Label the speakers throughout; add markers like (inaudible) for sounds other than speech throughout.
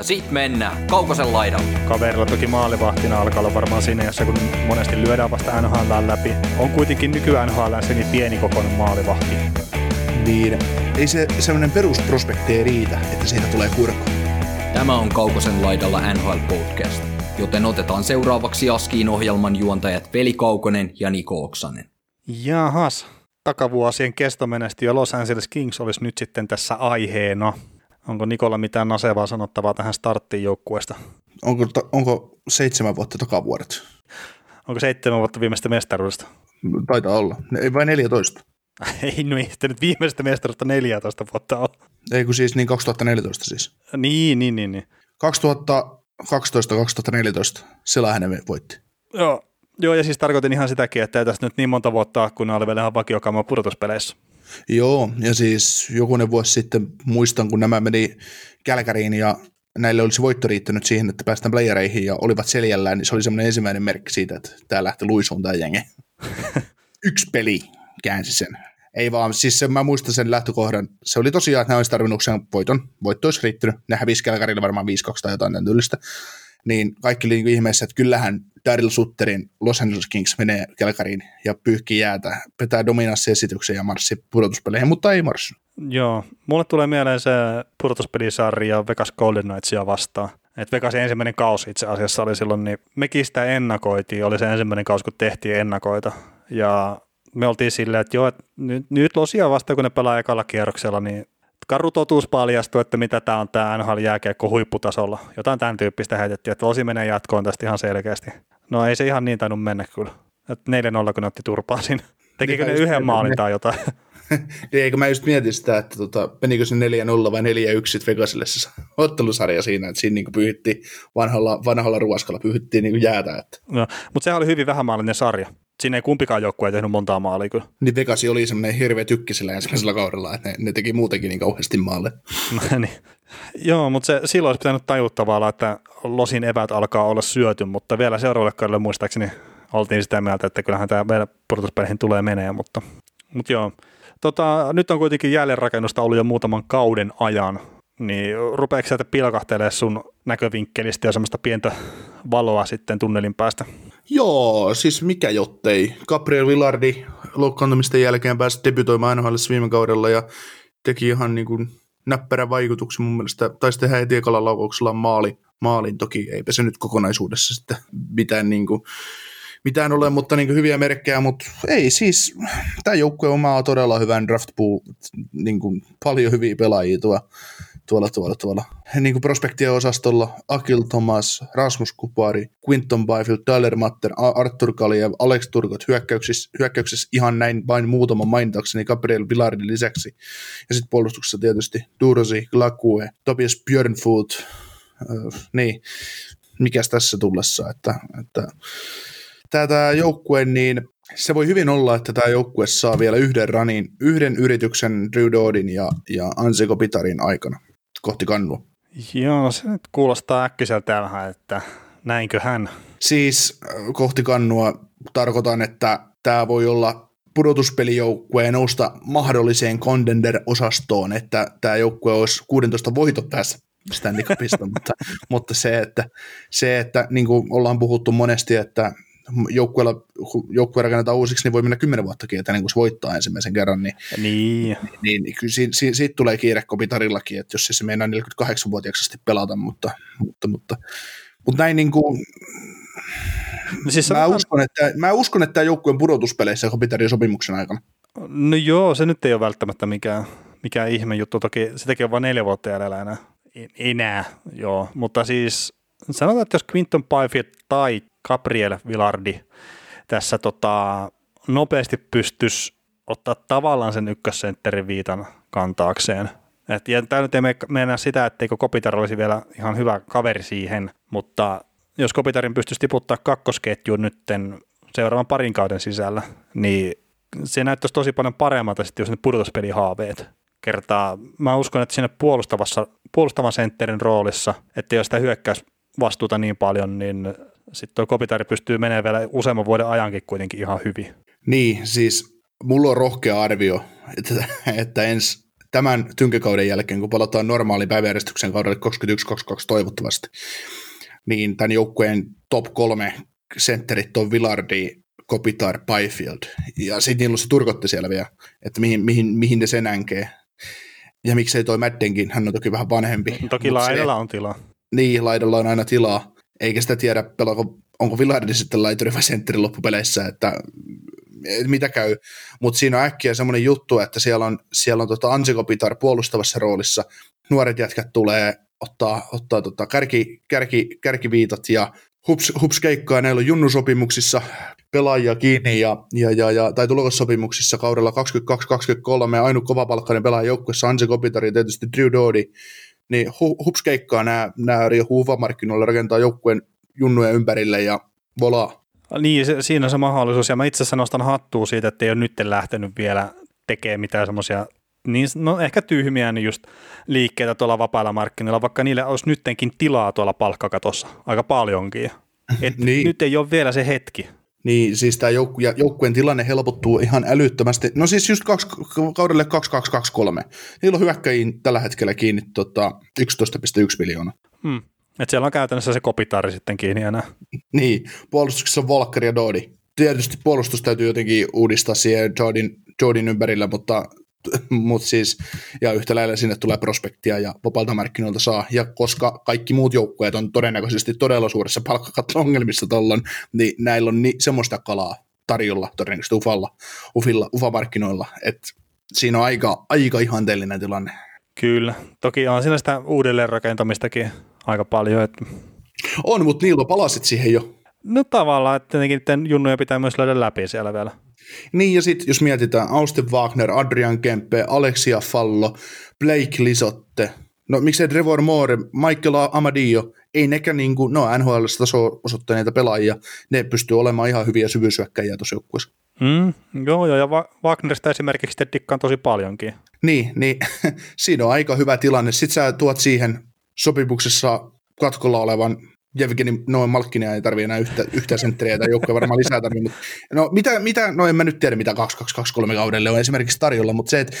Speaker 1: Ja sit mennään Kaukosen laidalle.
Speaker 2: Kaverilla toki maalivahtina alkaa olla varmaan siinä, jossa kun monesti lyödään vasta NHL läpi. On kuitenkin nykyään NHL se niin pieni kokoinen maalivahti.
Speaker 3: Niin, ei se semmoinen perusprospekti ei riitä, että siitä tulee kurkku.
Speaker 1: Tämä on Kaukosen laidalla NHL Podcast, joten otetaan seuraavaksi Askiin ohjelman juontajat Veli Kaukonen ja Niko Oksanen.
Speaker 2: Jahas, takavuosien kesto menesti ja Los Angeles Kings olisi nyt sitten tässä aiheena. Onko Nikolla mitään nasevaa sanottavaa tähän starttiin joukkueesta?
Speaker 3: Onko, onko seitsemän vuotta takavuodet?
Speaker 2: Onko seitsemän vuotta viimeistä mestaruudesta?
Speaker 3: Taitaa olla. Ei vai 14? (laughs)
Speaker 2: Ei, no ei sitä nyt viimeistä mestaruudesta 14 vuotta ole.
Speaker 3: Ei kun siis niin 2014 siis.
Speaker 2: Niin, niin, niin. niin.
Speaker 3: 2012-2014 Selahänen voitti.
Speaker 2: Joo. Joo, ja siis tarkoitin ihan sitäkin, että ei tästä nyt niin monta vuotta, kun ne oli vielä ihan vakiokamaa pudotuspeleissä.
Speaker 3: Joo, ja siis jokunen vuosi sitten muistan, kun nämä meni Kälkäriin ja näille olisi voitto riittänyt siihen, että päästään playereihin ja olivat seljällään, niin se oli semmoinen ensimmäinen merkki siitä, että tämä lähti luisuun tämä jengi. (laughs) Yksi peli käänsi sen. Ei vaan, siis se, mä muistan sen lähtökohdan. Se oli tosiaan, että ne olisi tarvinnut sen voiton. Voitto olisi riittänyt. Ne hävisi Kälkärille varmaan 5-2 tai jotain tämän tyylistä. Niin kaikki oli niin ihmeessä, että kyllähän Daryl Sutterin Los Angeles Kings menee Kälkäriin ja pyyhkii jäätä, petää dominanssi-esityksen ja marssi pudotuspeleihin, mutta ei marssi.
Speaker 2: Joo, mulle tulee mieleen se pudotuspelisarja Vegas Golden Knightsia vastaan. Et Vegasin ensimmäinen kausi itse asiassa oli silloin, niin mekin sitä ennakoitiin, oli se ensimmäinen kausi, kun tehtiin ennakoita. Ja me oltiin silleen, että joo, että nyt, nyt losia vasta, kun ne pelaa ekalla kierroksella, niin karu totuus paljastui, että mitä tämä on tämä NHL jääkiekko huipputasolla. Jotain tämän tyyppistä heitettiin, että losi menee jatkoon tästä ihan selkeästi. No ei se ihan niin tainnut mennä kyllä. Että 4-0, kun ne otti turpaa siinä. Tekikö ne yhden maalin tai jotain? (laughs)
Speaker 3: Niin, eikö mä just mietin sitä, että tota, menikö se 4-0 vai 4-1 sitten Vegasille se ottelusarja siinä, että siinä niin pyyhittiin vanhalla, vanhalla ruoskalla pyyhittiin niin jäätä. Että.
Speaker 2: No, mutta sehän oli hyvin vähämaallinen sarja. Siinä ei kumpikaan joukkue ei tehnyt montaa maalia kyllä.
Speaker 3: Niin Vegasi oli semmoinen hirveä tykki sillä ensimmäisellä kaudella, että ne, ne teki muutenkin niin kauheasti maalle. (laughs)
Speaker 2: No, niin. Joo, mutta se, silloin olisi pitänyt tajua tavallaan, että losin evät alkaa olla syöty, mutta vielä seuraavalle kaudelle muistaakseni oltiin sitä mieltä, että kyllähän tämä meidän pudotuspeleihin tulee menee, mutta, mutta joo. Tota, nyt on kuitenkin jälleenrakennusta ollut jo muutaman kauden ajan, niin rupeeko sieltä pilkahtelemaan sun näkövinkkelistä ja semmoista pientä valoa sitten tunnelin päästä?
Speaker 3: Joo, siis mikä jottei. Gabriel Villardi loukkaantumisten jälkeen pääsi debytoimaan NHL viime kaudella ja teki ihan niin kuin näppärän vaikutuksen mun mielestä. Taisi tehdä heti laukauksella maali, maalin. Toki eipä se nyt kokonaisuudessa sitten mitään, niin kuin, mitään ole, mutta niin kuin hyviä merkkejä, mutta ei siis. Tämä joukkue omaa todella hyvän draft pool, niin kuin paljon hyviä pelaajia tuo tuolla, tuolla, tuolla niin kuin prospektien osastolla Akil Thomas, Rasmus Kupari, Quinton Byfield, Tyler Matter, Arthur Kaliev, Alex Turgot hyökkäyksissä, hyökkäyksissä ihan näin vain muutama mainitakseni Gabriel Villardin lisäksi. Ja sitten puolustuksessa tietysti Durosi, Glakue, Tobias Björnfoot, äh, niin, mikäs tässä tullessa, että, että tämä joukkue, niin se voi hyvin olla, että tämä joukkue saa vielä yhden ranin, yhden yrityksen Drew Dodin ja, ja Ansiko Pitarin aikana kohti kannua.
Speaker 2: Joo, se nyt kuulostaa äkkiseltä vähän, että näinkö hän?
Speaker 3: Siis äh, kohti kannua tarkoitan, että tämä voi olla pudotuspelijoukkue nousta mahdolliseen contender-osastoon, että tämä joukkue olisi 16 voiton päässä Stanley Cupista, (laughs) mutta, mutta se, että, se, että niin kuin ollaan puhuttu monesti, että joukkueella, joukkue rakennetaan uusiksi, niin voi mennä kymmenen vuottakin, niin kun se voittaa ensimmäisen kerran, niin,
Speaker 2: niin.
Speaker 3: niin, niin kyllä siitä, siitä, siitä, tulee kiire kopitarillakin, että jos se meinaa 48-vuotiaaksi asti pelata, mutta, mutta, mutta, mutta näin niin kuin, no siis mä, uskon, että, mä uskon, että tämä joukkueen pudotuspeleissä kopitarin sopimuksen aikana.
Speaker 2: No joo, se nyt ei ole välttämättä mikään, mikään ihme juttu, toki sitäkin on vain neljä vuotta jäljellä enää, enää joo, mutta siis sanotaan, että jos Quinton Byfield tai Gabriel Villardi tässä tota, nopeasti pystyisi ottaa tavallaan sen ykkössentterin viitan kantaakseen. Et, ja tämä nyt ei mennä sitä, etteikö Kopitar olisi vielä ihan hyvä kaveri siihen, mutta jos Kopitarin pystyisi tiputtaa kakkosketjuun nytten seuraavan parin kauden sisällä, niin se näyttäisi tosi paljon paremmalta sitten, jos ne pudotuspelihaaveet kertaa. Mä uskon, että siinä puolustavassa, puolustavan sentterin roolissa, että jos sitä hyökkäysvastuuta niin paljon, niin sitten tuo Kopitari pystyy menemään vielä useamman vuoden ajankin kuitenkin ihan hyvin.
Speaker 3: Niin, siis mulla on rohkea arvio, että, että ens tämän tynkäkauden jälkeen, kun palataan normaaliin päiväjärjestyksen kaudelle 21-22 toivottavasti, niin tämän joukkueen top kolme sentterit on Villardi, Kopitar, Byfield. Ja sitten niillä on se turkotti siellä vielä, että mihin, mihin, mihin ne sen nänkee. Ja miksei toi Maddenkin, hän on toki vähän vanhempi.
Speaker 2: Toki laidalla on tilaa.
Speaker 3: Niin, laidalla on aina tilaa. Eikä sitä tiedä, pelaako, onko Villardi sitten laituri vai sentteri loppupeleissä, että mitä käy. Mutta siinä on äkkiä semmoinen juttu, että siellä on, siellä on tota Ansikopitar puolustavassa roolissa. Nuoret jätkät tulee ottaa, ottaa tota kärki, kärki, kärkiviitat ja hups, hups keikkaa. Näillä on junnusopimuksissa pelaajia kiinni ja, ja, ja, ja tai tulokassopimuksissa kaudella 22-23 ja ainut kovapalkkainen pelaaja joukkueessa Anse ja tietysti Drew Doody. Niin hu, hups keikkaa nämä, nämä huuvamarkkinoilla rakentaa joukkueen junnujen ympärille ja volaa.
Speaker 2: Niin, se, siinä on se mahdollisuus, ja mä itse asiassa nostan hattua siitä, että ei ole nyt lähtenyt vielä tekemään mitään semmoisia niin, no ehkä tyhmiä niin just liikkeitä tuolla vapailla markkinoilla, vaikka niille olisi nyttenkin tilaa tuolla palkkakatossa aika paljonkin. Et (laughs) niin. Nyt ei ole vielä se hetki.
Speaker 3: Niin, siis tämä joukku, joukkueen tilanne helpottuu ihan älyttömästi. No siis just kaksi, kaudelle 2223. Niillä on hyökkäjiin tällä hetkellä kiinni tota, 11,1 miljoonaa.
Speaker 2: Hmm. Et siellä on käytännössä se kopitaari sitten kiinni enää. (laughs)
Speaker 3: niin, puolustuksessa on Volker ja Dodi. Tietysti puolustus täytyy jotenkin uudistaa siihen Jordin, Jordin ympärillä, mutta (laughs) mutta siis, ja yhtä lailla sinne tulee prospektia ja vapaalta markkinoilta saa, ja koska kaikki muut joukkueet on todennäköisesti todella suuressa palkkakatto-ongelmissa tollon, niin näillä on ni, semmoista kalaa tarjolla todennäköisesti ufalla, ufilla, ufamarkkinoilla, että siinä on aika, aika ihanteellinen tilanne.
Speaker 2: Kyllä, toki on siinä sitä uudelleenrakentamistakin aika paljon. Että...
Speaker 3: On, mutta niillä palasit siihen jo.
Speaker 2: No tavallaan, että tietenkin junnuja pitää myös löydä läpi siellä vielä.
Speaker 3: Niin, ja sitten jos mietitään Austin Wagner, Adrian Kempe, Alexia Fallo, Blake Lisotte, no miksei Trevor Moore, Michael Amadio, ei nekään niin kuin, no NHL taso osoittaneita pelaajia, ne pystyy olemaan ihan hyviä syvyysyökkäjiä tuossa joukkueessa.
Speaker 2: Mm, joo, joo, ja Wagnerista esimerkiksi te dikkaan tosi paljonkin.
Speaker 3: Niin, niin (laughs) siinä on aika hyvä tilanne. Sitten sä tuot siihen sopimuksessa katkolla olevan Jevgeni noin Malkkinia ei tarvitse enää yhtä, yhtä sentteriä tai joukkoja varmaan lisää tarvitse. Mutta, no, mitä, mitä, no en mä nyt tiedä, mitä 2223 kaudelle on esimerkiksi tarjolla, mutta se, että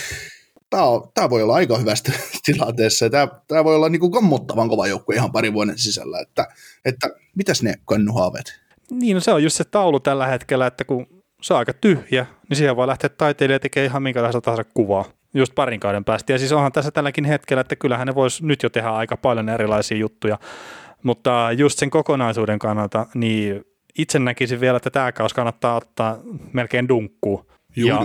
Speaker 3: tämä, on, tämä voi olla aika hyvästä (laughs) tilanteessa tämä, tämä voi olla niin kuin kammottavan kova joukkue ihan pari vuoden sisällä, että, että mitäs ne kannuhaaveet?
Speaker 2: Niin, no se on just se taulu tällä hetkellä, että kun se on aika tyhjä, niin siihen voi lähteä taiteilija tekemään ihan minkälaista tahansa kuvaa just parin kauden päästä. Ja siis onhan tässä tälläkin hetkellä, että kyllähän ne voisi nyt jo tehdä aika paljon erilaisia juttuja. Mutta just sen kokonaisuuden kannalta, niin itse näkisin vielä, että tämä kaus kannattaa ottaa melkein dunkkuun. Ja,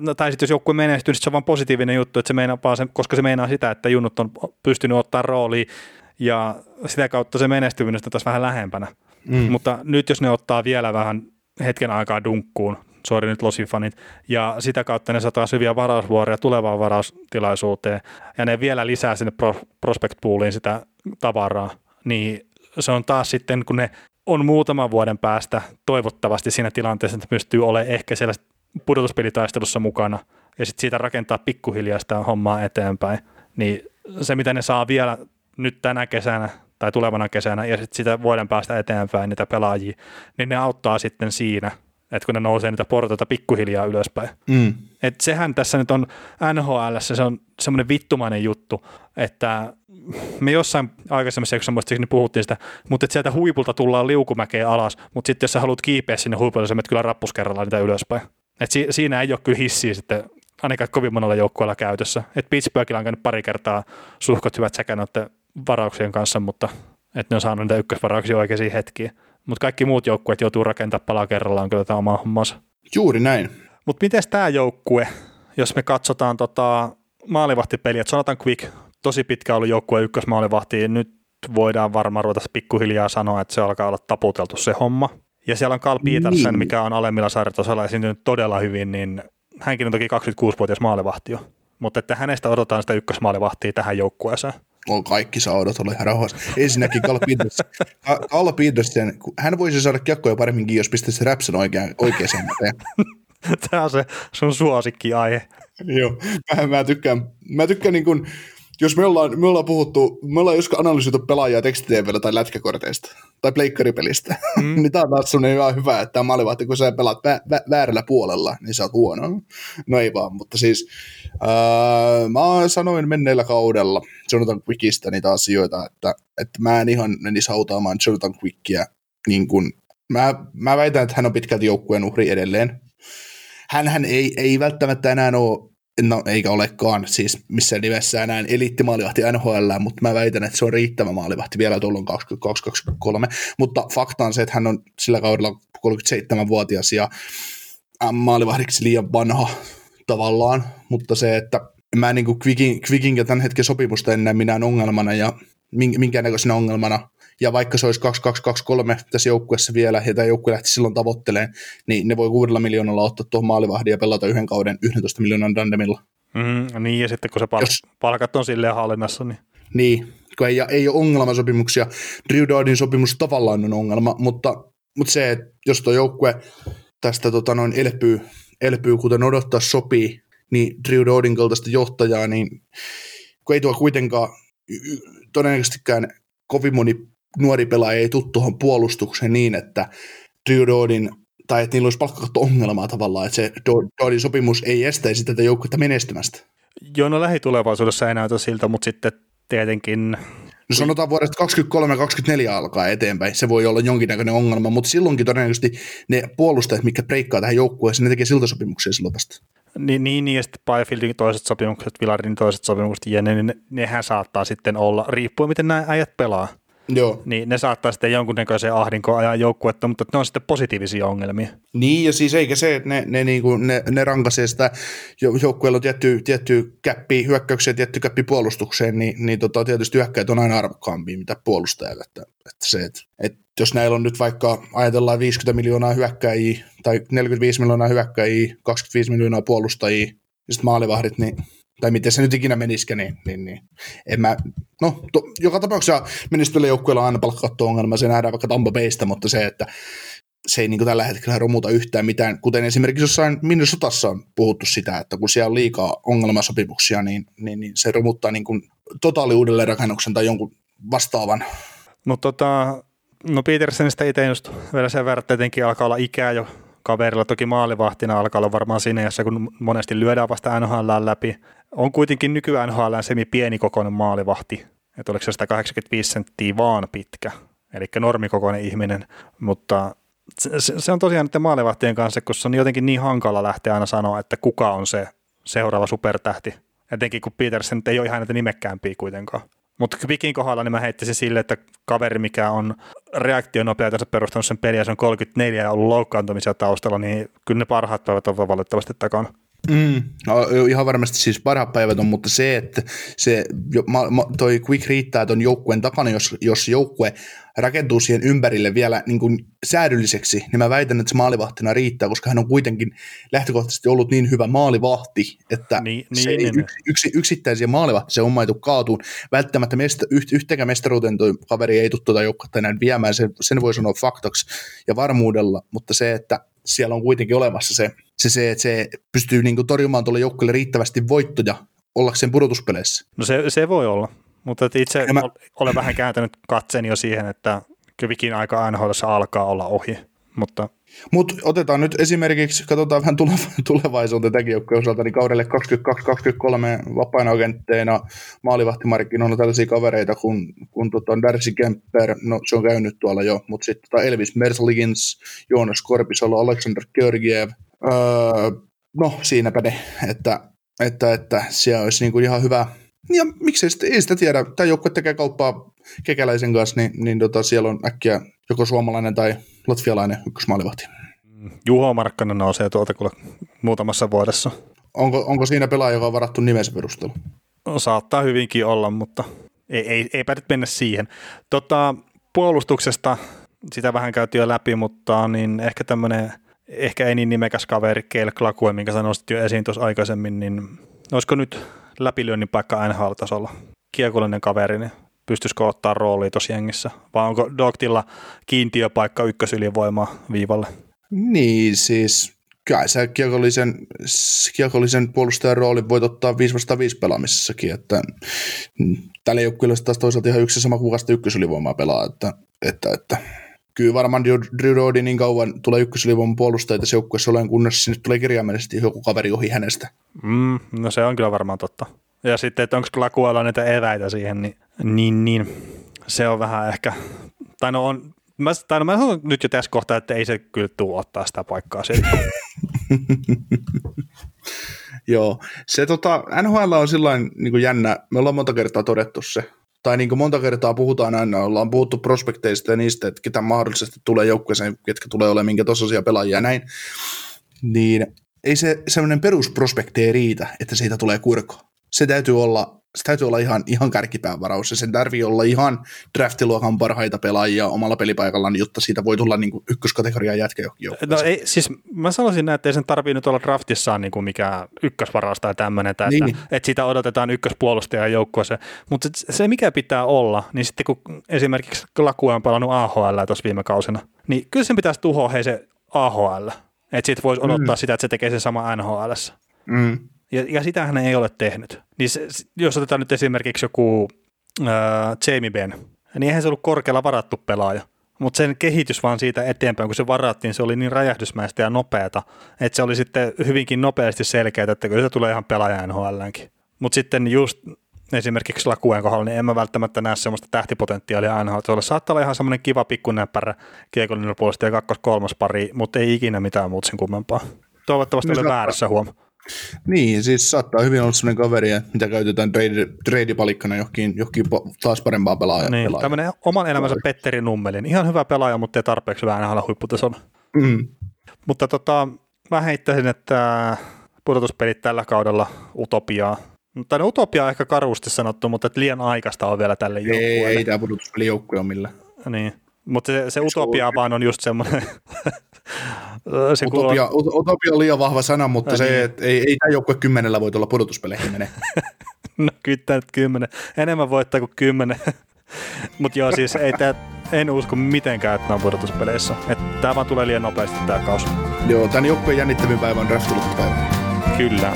Speaker 2: no, tai sitten jos joku menestyy, niin se on vaan positiivinen juttu, että se meinaa se, koska se meinaa sitä, että junnut on pystynyt ottaa rooliin ja sitä kautta se menestyminen on taas vähän lähempänä. Mm. Mutta nyt jos ne ottaa vielä vähän hetken aikaa dunkkuun, sori nyt Losifanit, ja sitä kautta ne sataa syviä varausvuoroja tulevaan varaustilaisuuteen, ja ne vielä lisää sinne pro, prospect pooliin sitä tavaraa, niin se on taas sitten, kun ne on muutaman vuoden päästä toivottavasti siinä tilanteessa, että pystyy olemaan ehkä siellä pudotuspelitaistelussa mukana ja sitten siitä rakentaa pikkuhiljaa sitä hommaa eteenpäin, niin se mitä ne saa vielä nyt tänä kesänä tai tulevana kesänä ja sitten sitä vuoden päästä eteenpäin niitä pelaajia, niin ne auttaa sitten siinä, että kun ne nousee niitä portoita pikkuhiljaa ylöspäin. Mm. Et sehän tässä nyt on NHL, se on semmoinen vittumainen juttu, että me jossain aikaisemmassa jaksossa muistaakseni puhuttiin sitä, mutta että sieltä huipulta tullaan liukumäkeen alas, mutta sitten jos sä haluat kiipeä sinne huipulle, sä menet kyllä rappuskerralla niitä ylöspäin. Et si- siinä ei ole kyllä hissiä sitten ainakaan kovin monella joukkueella käytössä. Et Pittsburghilla on käynyt pari kertaa suhkot hyvät noiden varauksien kanssa, mutta että ne on saanut niitä ykkösvarauksia oikeisiin hetkiin. Mutta kaikki muut joukkueet joutuu rakentamaan pala kerrallaan kyllä tämä oma hommansa.
Speaker 3: Juuri näin.
Speaker 2: Mutta miten tämä joukkue, jos me katsotaan tota maalivahtipeliä, että Jonathan Quick, tosi pitkä ollut joukkue ykkösmaalivahti, nyt voidaan varmaan ruveta pikkuhiljaa sanoa, että se alkaa olla taputeltu se homma. Ja siellä on Carl Petersen, niin. mikä on alemmilla sarjatasolla esiintynyt todella hyvin, niin hänkin on toki 26-vuotias maalivahti jo. Mutta että hänestä odotetaan sitä ykkösmaalivahtia tähän joukkueeseen.
Speaker 3: On kaikki saudat, ole ihan rauhassa. Ensinnäkin Carl Petersen, Carl Petersen, hän voisi saada kiekkoja paremminkin, jos pistäisi Rapsen oikeaan, oikeaan (laughs)
Speaker 2: Tämä on se sun suosikkiaihe.
Speaker 3: Joo, mä, mä tykkään, mä tykkään niin kuin, jos me ollaan, me ollaan puhuttu, me ollaan joskus analysoitu pelaajia tekstiteevellä tai lätkäkorteista tai pleikkaripelistä, (laughs) mm. niin tää on taas ihan hyvä, että maalivahti, kun sä pelaat vä- vä- väärällä puolella, niin sä oot huono. No ei vaan, mutta siis ää, mä sanoin menneellä kaudella Jonathan Quickistä niitä asioita, että, että mä en ihan menisi hautaamaan Jonathan Quickia niin kuin, mä, mä väitän, että hän on pitkälti joukkueen uhri edelleen. Hänhän ei, ei välttämättä enää ole no eikä olekaan. Siis missään nimessä enää eliittimaalivahti NHL, mutta mä väitän, että se on riittävä maalivahti vielä tuolloin 22-23, mutta fakta on se, että hän on sillä kaudella 37-vuotias ja maalivahdiksi liian vanha tavallaan, mutta se, että mä niin kuin Quickin, Quickin ja tämän hetken sopimusta en näe minään ongelmana ja minkäännäköisenä ongelmana ja vaikka se olisi 2223 tässä joukkueessa vielä, ja tämä joukkue lähti silloin tavoittelemaan, niin ne voi kuudella miljoonalla ottaa tuohon maalivahdin ja pelata yhden kauden 11 miljoonan dandemilla.
Speaker 2: Mm, niin, ja sitten kun se pal- Jos, palkat on silleen hallinnassa, niin...
Speaker 3: Niin, kun ei, ei ole ongelmasopimuksia. Drew Dardin sopimus tavallaan on ongelma, mutta, mutta se, että jos tuo joukkue tästä tota, noin elpyy, elpyy, kuten odottaa sopii, niin Drew Dardin kaltaista johtajaa, niin kun ei tuo kuitenkaan todennäköisestikään kovin moni nuori pelaaja ei tule tuohon puolustukseen niin, että Drew Dodin tai että niillä olisi palkkakatto-ongelmaa tavallaan, että se Dodin sopimus ei estäisi tätä joukkuetta menestymästä.
Speaker 2: Joo, no lähitulevaisuudessa ei näytä siltä, mutta sitten tietenkin...
Speaker 3: No sanotaan vuodesta 23-24 alkaa eteenpäin, se voi olla jonkinnäköinen ongelma, mutta silloinkin todennäköisesti ne puolustajat, mikä breikkaa tähän joukkueeseen, ne tekee siltasopimuksia silloin vasta.
Speaker 2: Niin, niin, ja sitten Byfieldin toiset sopimukset, Villarin toiset sopimukset, ja ne, ne, nehän saattaa sitten olla, riippuen miten nämä äijät pelaa.
Speaker 3: Joo.
Speaker 2: Niin ne saattaa sitten jonkunnäköisen ahdinkoon ajaa joukkuetta, mutta ne on sitten positiivisia ongelmia.
Speaker 3: Niin, ja siis eikä se, että ne, ne, niinku, ne, ne rankaisee sitä, joukkueella on tietty, tietty käppi hyökkäykseen, tietty käppi puolustukseen, niin, niin tota, tietysti hyökkäät on aina arvokkaampia, mitä puolustajat. Että, että se, että, että jos näillä on nyt vaikka ajatellaan 50 miljoonaa hyökkäjiä tai 45 miljoonaa hyökkäjiä, 25 miljoonaa puolustajia, ja sitten maalivahdit, niin tai miten se nyt ikinä menisikään, niin, niin, niin. En mä, no, to, joka tapauksessa menestyvillä joukkueilla on aina palkkatto-ongelma, se nähdään vaikka Tampa Baysta, mutta se, että se ei niin tällä hetkellä romuta yhtään mitään, kuten esimerkiksi jossain Minnesotassa on puhuttu sitä, että kun siellä on liikaa ongelmasopimuksia, niin, niin, niin se romuttaa niin kuin totaali uudelleenrakennuksen tai jonkun vastaavan.
Speaker 2: No, tota, no Petersenistä itse just vielä sen verran, että tietenkin alkaa olla ikää jo kaverilla. Toki maalivahtina alkaa olla varmaan siinä, jossa kun monesti lyödään vasta NHL läpi. On kuitenkin nykyään NHL semi pienikokoinen maalivahti, että oliko se 185 senttiä vaan pitkä, eli normikokoinen ihminen, mutta se, se on tosiaan niiden maalivahtien kanssa, kun se on jotenkin niin hankala lähteä aina sanoa, että kuka on se seuraava supertähti. Etenkin kun Petersen ei ole ihan näitä nimekkäämpiä kuitenkaan. Mutta Vikin kohdalla niin mä heittäisin sille, että kaveri, mikä on reaktionopeutensa perustanut sen peliä, se on 34 ja ollut loukkaantumisia taustalla, niin kyllä ne parhaat päivät on valitettavasti takana.
Speaker 3: Mm, no, ihan varmasti siis parhaat päivät on, mutta se, että se, ma, ma, toi Quick riittää ton joukkueen takana, jos, jos joukkue rakentuu siihen ympärille vielä niin kuin säädylliseksi, niin mä väitän, että se maalivahtina riittää, koska hän on kuitenkin lähtökohtaisesti ollut niin hyvä maalivahti, että niin, se niin, ei niin. Yksi, yksi, yksittäisiä maalivahti se homma ei tule kaatuun. Välttämättä mesta, yht, yhtäkään mestaruuteen tuo kaveri ei tule tuota joukkuetta enää viemään, sen, sen voi sanoa faktaksi ja varmuudella, mutta se, että siellä on kuitenkin olemassa se, se, se että se pystyy niin kuin torjumaan tuolle joukkueelle riittävästi voittoja ollakseen pudotuspeleissä.
Speaker 2: No se, se voi olla, mutta itse mä... olen vähän kääntänyt katseeni jo siihen, että Kyvikin aika NHL alkaa olla ohi, mutta
Speaker 3: mutta otetaan nyt esimerkiksi, katsotaan vähän (laughs) tulevaisuuteen tämänkin joukkojen osalta, niin kaudelle 22-23 vapaina agentteina maalivahtimarkkinoilla on tällaisia kavereita kuin, kuin tota Darcy Kemper, no se on käynyt tuolla jo, mutta sitten tota Elvis Mersligins, Joonas Korpisalo, Alexander Georgiev, öö, no siinäpä ne, että, että, että siellä olisi niinku ihan hyvä, ja miksei sitä, ei sitä tiedä, tämä joukkue tekee kauppaa kekäläisen kanssa, niin, niin tota, siellä on äkkiä joko suomalainen tai latvialainen ykkösmaalivahti.
Speaker 2: Juho Markkanen nousee tuolta kuule muutamassa vuodessa.
Speaker 3: Onko, onko siinä pelaaja, joka on varattu nimensä perusteella?
Speaker 2: No, saattaa hyvinkin olla, mutta ei, ei, eipä nyt mennä siihen. Tota, puolustuksesta sitä vähän käytiin jo läpi, mutta niin ehkä tämmöinen, ehkä ei niin nimekäs kaveri Keil Klakue, minkä sä nostit jo esiin tuossa aikaisemmin, niin olisiko nyt läpilyönnin paikka NHL-tasolla kiekollinen kaveri, niin pystyisikö ottaa roolia tuossa jengissä? Vai onko Doktilla kiintiöpaikka ykkösylivoimaa viivalle?
Speaker 3: Niin, siis kyllä sä kiekollisen, kiekollisen puolustajan roolin voit ottaa 5 vasta 5 pelaamisessakin, että tällä joukkueella taas toisaalta ihan yksi sama kuvasta ykkösylivoimaa pelaa, että, että, että kyllä varmaan Drew Rodi niin kauan tulee ykkösylivoiman puolustaja tässä joukkueessa olen, kunnes sinne tulee kirjaimellisesti joku kaveri ohi hänestä.
Speaker 2: Mm, no se on kyllä varmaan totta. Ja sitten, että onko Lakuella niitä eväitä siihen, niin, niin, niin se on vähän ehkä, tai no on, mä, tai no mä sanon nyt jo tässä kohtaa, että ei se kyllä tule ottaa sitä paikkaa sieltä. (laughs)
Speaker 3: Joo, se tota, NHL on sillain niin jännä, me ollaan monta kertaa todettu se, tai niin kuin monta kertaa puhutaan aina, ollaan puhuttu prospekteista ja niistä, että ketä mahdollisesti tulee joukkueeseen, ketkä tulee olemaan minkä tosiasia pelaajia ja näin, niin ei se semmoinen perusprospekti riitä, että siitä tulee kurko. Se täytyy olla se täytyy olla ihan, ihan kärkipään varaus, ja sen tarvii olla ihan draftiluokan parhaita pelaajia omalla pelipaikallaan, jotta siitä voi tulla niin ykköskategorian jätkä
Speaker 2: No ei, siis mä sanoisin näin, että ei sen tarvii nyt olla draftissaan niin kuin mikään ykkösvaraus tai tämmöinen, että, niin. että, että siitä odotetaan ykköspuolustajan joukkueeseen, mutta se mikä pitää olla, niin sitten kun esimerkiksi Lakue on pelannut AHL tuossa viime kausina, niin kyllä sen pitäisi tuhoa hei se AHL, että siitä voisi odottaa mm. sitä, että se tekee sen sama NHL. Mm. Ja, ja sitä hän ei ole tehnyt. Niin se, jos otetaan nyt esimerkiksi joku äh, Jamie Benn, niin eihän se ollut korkealla varattu pelaaja. Mutta sen kehitys vaan siitä eteenpäin, kun se varattiin, se oli niin räjähdysmäistä ja nopeata, että se oli sitten hyvinkin nopeasti selkeää, että kyllä se tulee ihan pelaaja NHLnkin. Mutta sitten just esimerkiksi Lakuen kohdalla, niin en mä välttämättä näe semmoista tähtipotentiaalia NHL. Se saattaa olla ihan semmoinen kiva pikkunäppärä kiekollinen puolesta ja kakkos-kolmas pari, mutta ei ikinä mitään muuta sen kummempaa. Toivottavasti olen väärässä huom.
Speaker 3: Niin, siis saattaa hyvin olla sellainen kaveri, mitä käytetään trade-palikkana johonkin, johonkin taas parempaa pelaajaa.
Speaker 2: Niin, pelaaja. tämmöinen oman elämänsä Petteri Nummelin. Ihan hyvä pelaaja, mutta ei tarpeeksi hyvä enää huipputasolla. Mm. Mutta tota, mä heittäisin, että pudotuspelit tällä kaudella utopiaa. Tai no, utopia on ehkä karusti sanottu, mutta liian aikaista on vielä tälle joukkueelle.
Speaker 3: Ei, ei tämä pudotuspelijoukkue ole millään.
Speaker 2: Niin, mutta se, se utopia vaan on just semmoinen (laughs)
Speaker 3: se utopia, kuuluu... utopia on liian vahva sana, mutta se, niin. että ei, ei tämä joukkue kymmenellä voi tulla pudotuspeleihin mene. (laughs)
Speaker 2: no kyllä tämä nyt kymmenen. Enemmän voittaa kuin kymmenen. (laughs) mutta joo, siis ei tää, en usko mitenkään, että nämä pudotuspeleissä. Tämä vaan tulee liian nopeasti tämä kausi.
Speaker 3: Joo, tämän joukkueen jännittävin päivä on draft päivä.
Speaker 2: Kyllä.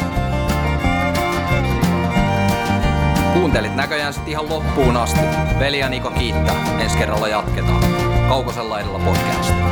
Speaker 1: Kuuntelit näköjään sitten ihan loppuun asti. Veli ja Niko kiittää. Ensi kerralla jatketaan. Kaukosella edellä podcast.